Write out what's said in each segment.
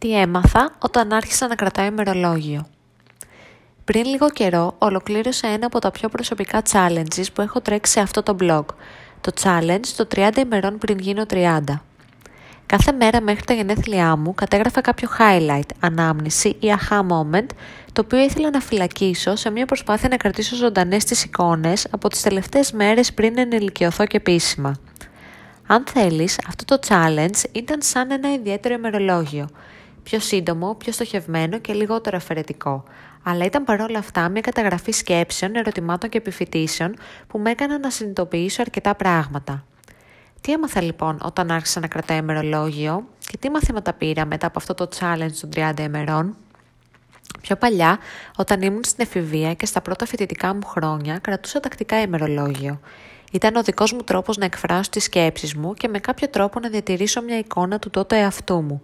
Τι έμαθα όταν άρχισα να κρατάω ημερολόγιο. Πριν λίγο καιρό ολοκλήρωσα ένα από τα πιο προσωπικά challenges που έχω τρέξει σε αυτό το blog. Το challenge το 30 ημερών πριν γίνω 30. Κάθε μέρα μέχρι τα γενέθλιά μου κατέγραφα κάποιο highlight, ανάμνηση ή aha moment, το οποίο ήθελα να φυλακίσω σε μια προσπάθεια να κρατήσω ζωντανές τις εικόνες από τις τελευταίες μέρες πριν ενηλικιωθώ και επίσημα. Αν θέλεις, αυτό το challenge ήταν σαν ένα ιδιαίτερο ημερολόγιο. Πιο σύντομο, πιο στοχευμένο και λιγότερο αφαιρετικό. Αλλά ήταν παρόλα αυτά μια καταγραφή σκέψεων, ερωτημάτων και επιφυτήσεων που με έκαναν να συνειδητοποιήσω αρκετά πράγματα. Τι έμαθα λοιπόν όταν άρχισα να κρατάω ημερολόγιο και τι μαθήματα πήρα μετά από αυτό το challenge των 30 ημερών; Πιο παλιά, όταν ήμουν στην εφηβεία και στα πρώτα φοιτητικά μου χρόνια, κρατούσα τακτικά ημερολόγιο. Ήταν ο δικός μου τρόπος να εκφράσω τις σκέψεις μου και με κάποιο τρόπο να διατηρήσω μια εικόνα του τότε εαυτού μου.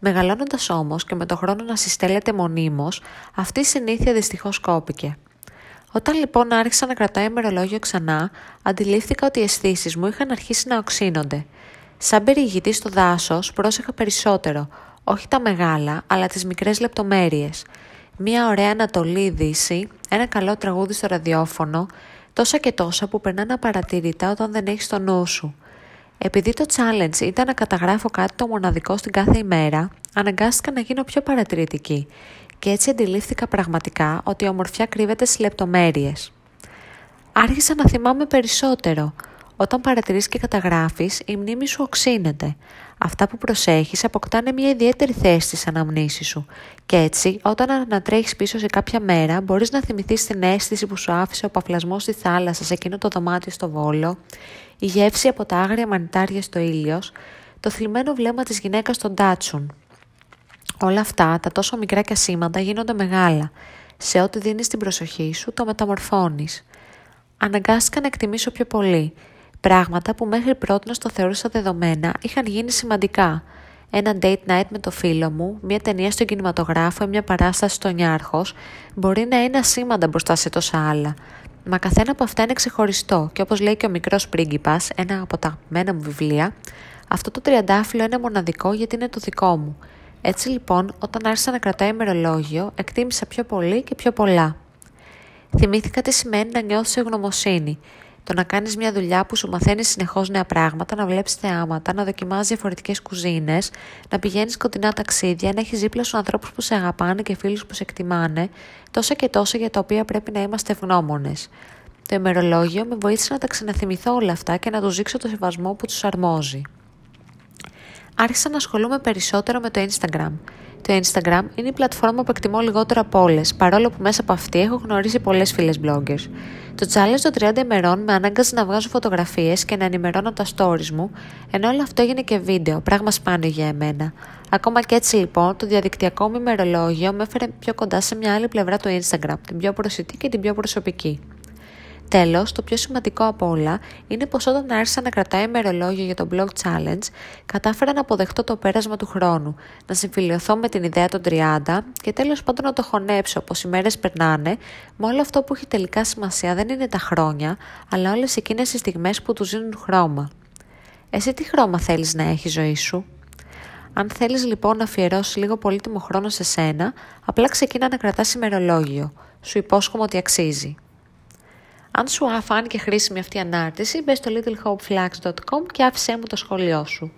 Μεγαλώνοντας όμως και με το χρόνο να συστέλλεται μονίμως, αυτή η συνήθεια δυστυχώς κόπηκε. Όταν λοιπόν άρχισα να κρατάω ημερολόγιο ξανά, αντιλήφθηκα ότι οι αισθήσεις μου είχαν αρχίσει να οξύνονται. Σαν περιηγητή στο δάσος, πρόσεχα περισσότερο, όχι τα μεγάλα, αλλά τις μικρές λεπτομέρειες. Μία ωραία Ανατολή Δύση, ένα καλό τραγούδι στο ραδιόφωνο, τόσα και τόσα που περνάνε απαρατήρητα όταν δεν έχεις το νου σου. Επειδή το challenge ήταν να καταγράφω κάτι το μοναδικό στην κάθε ημέρα, αναγκάστηκα να γίνω πιο παρατηρητική και έτσι αντιλήφθηκα πραγματικά ότι η ομορφιά κρύβεται στις λεπτομέρειες. Άρχισα να θυμάμαι περισσότερο. Όταν παρατηρείς και καταγράφεις, η μνήμη σου οξύνεται. Αυτά που προσέχεις αποκτάνε μια ιδιαίτερη θέση στις αναμνήσεις σου. Και έτσι, όταν ανατρέχεις πίσω σε κάποια μέρα, μπορείς να θυμηθείς την αίσθηση που σου άφησε ο παφλασμός στη θάλασσα σε εκείνο το δωμάτιο στο Βόλο, η γεύση από τα άγρια μανιτάρια στο ήλιος, το θλιμμένο βλέμμα της γυναίκας στον Τάτσουν, Όλα αυτά, τα τόσο μικρά και ασήμαντα γίνονται μεγάλα. Σε ό,τι δίνεις την προσοχή σου, το μεταμορφώνεις. Αναγκάστηκα να εκτιμήσω πιο πολύ. Πράγματα που μέχρι πρώτη το θεωρούσα δεδομένα είχαν γίνει σημαντικά. Ένα date night με το φίλο μου, μια ταινία στον κινηματογράφο ή μια παράσταση στο Νιάρχος μπορεί να είναι ασήμαντα μπροστά σε τόσα άλλα. Μα καθένα από αυτά είναι ξεχωριστό και όπως λέει και ο μικρός πρίγκιπας, ένα από τα μένα μου βιβλία, αυτό το τριαντάφυλλο είναι μοναδικό γιατί είναι το δικό μου. Έτσι λοιπόν, όταν άρχισα να κρατάω ημερολόγιο, εκτίμησα πιο πολύ και πιο πολλά. Θυμήθηκα τι σημαίνει να νιώθει ευγνωμοσύνη. Το να κάνεις μια δουλειά που σου μαθαίνει συνεχώς νέα πράγματα, να βλέπεις θεάματα, να δοκιμάζει διαφορετικές κουζίνες, να πηγαίνεις κοντινά ταξίδια, να έχεις δίπλα σου ανθρώπους που σε αγαπάνε και φίλους που σε εκτιμάνε, τόσα και τόσα για τα οποία πρέπει να είμαστε ευγνώμονες. Το ημερολόγιο με βοήθησε να τα ξαναθυμηθώ όλα αυτά και να τους δείξω το σεβασμό που τους αρμόζει άρχισα να ασχολούμαι περισσότερο με το Instagram. Το Instagram είναι η πλατφόρμα που εκτιμώ λιγότερο από όλες, παρόλο που μέσα από αυτή έχω γνωρίσει πολλές φίλες bloggers. Το challenge των 30 ημερών με ανάγκασε να βγάζω φωτογραφίες και να ενημερώνω τα stories μου, ενώ όλο αυτό έγινε και βίντεο, πράγμα σπάνιο για εμένα. Ακόμα και έτσι λοιπόν, το διαδικτυακό μου ημερολόγιο με έφερε πιο κοντά σε μια άλλη πλευρά του Instagram, την πιο προσιτή και την πιο προσωπική. Τέλος, το πιο σημαντικό από όλα είναι πως όταν άρχισα να κρατάω ημερολόγιο για το blog challenge, κατάφερα να αποδεχτώ το πέρασμα του χρόνου, να συμφιλειωθώ με την ιδέα των 30 και τέλος πάντων να το χωνέψω πω οι μέρες περνάνε, με όλο αυτό που έχει τελικά σημασία δεν είναι τα χρόνια, αλλά όλες εκείνες οι στιγμές που τους δίνουν χρώμα. Εσύ τι χρώμα θέλεις να έχεις η ζωή σου; Αν θέλεις λοιπόν να αφιερώσεις λίγο πολύτιμο χρόνο σε σένα, απλά ξεκίνα να κρατάς ημερολόγιο. Σου υπόσχομαι ότι αξίζει. Αν σου φάνηκε χρήσιμη αυτή η ανάρτηση, μπες στο littlehopeflags.com και άφησέ μου το σχόλιο σου.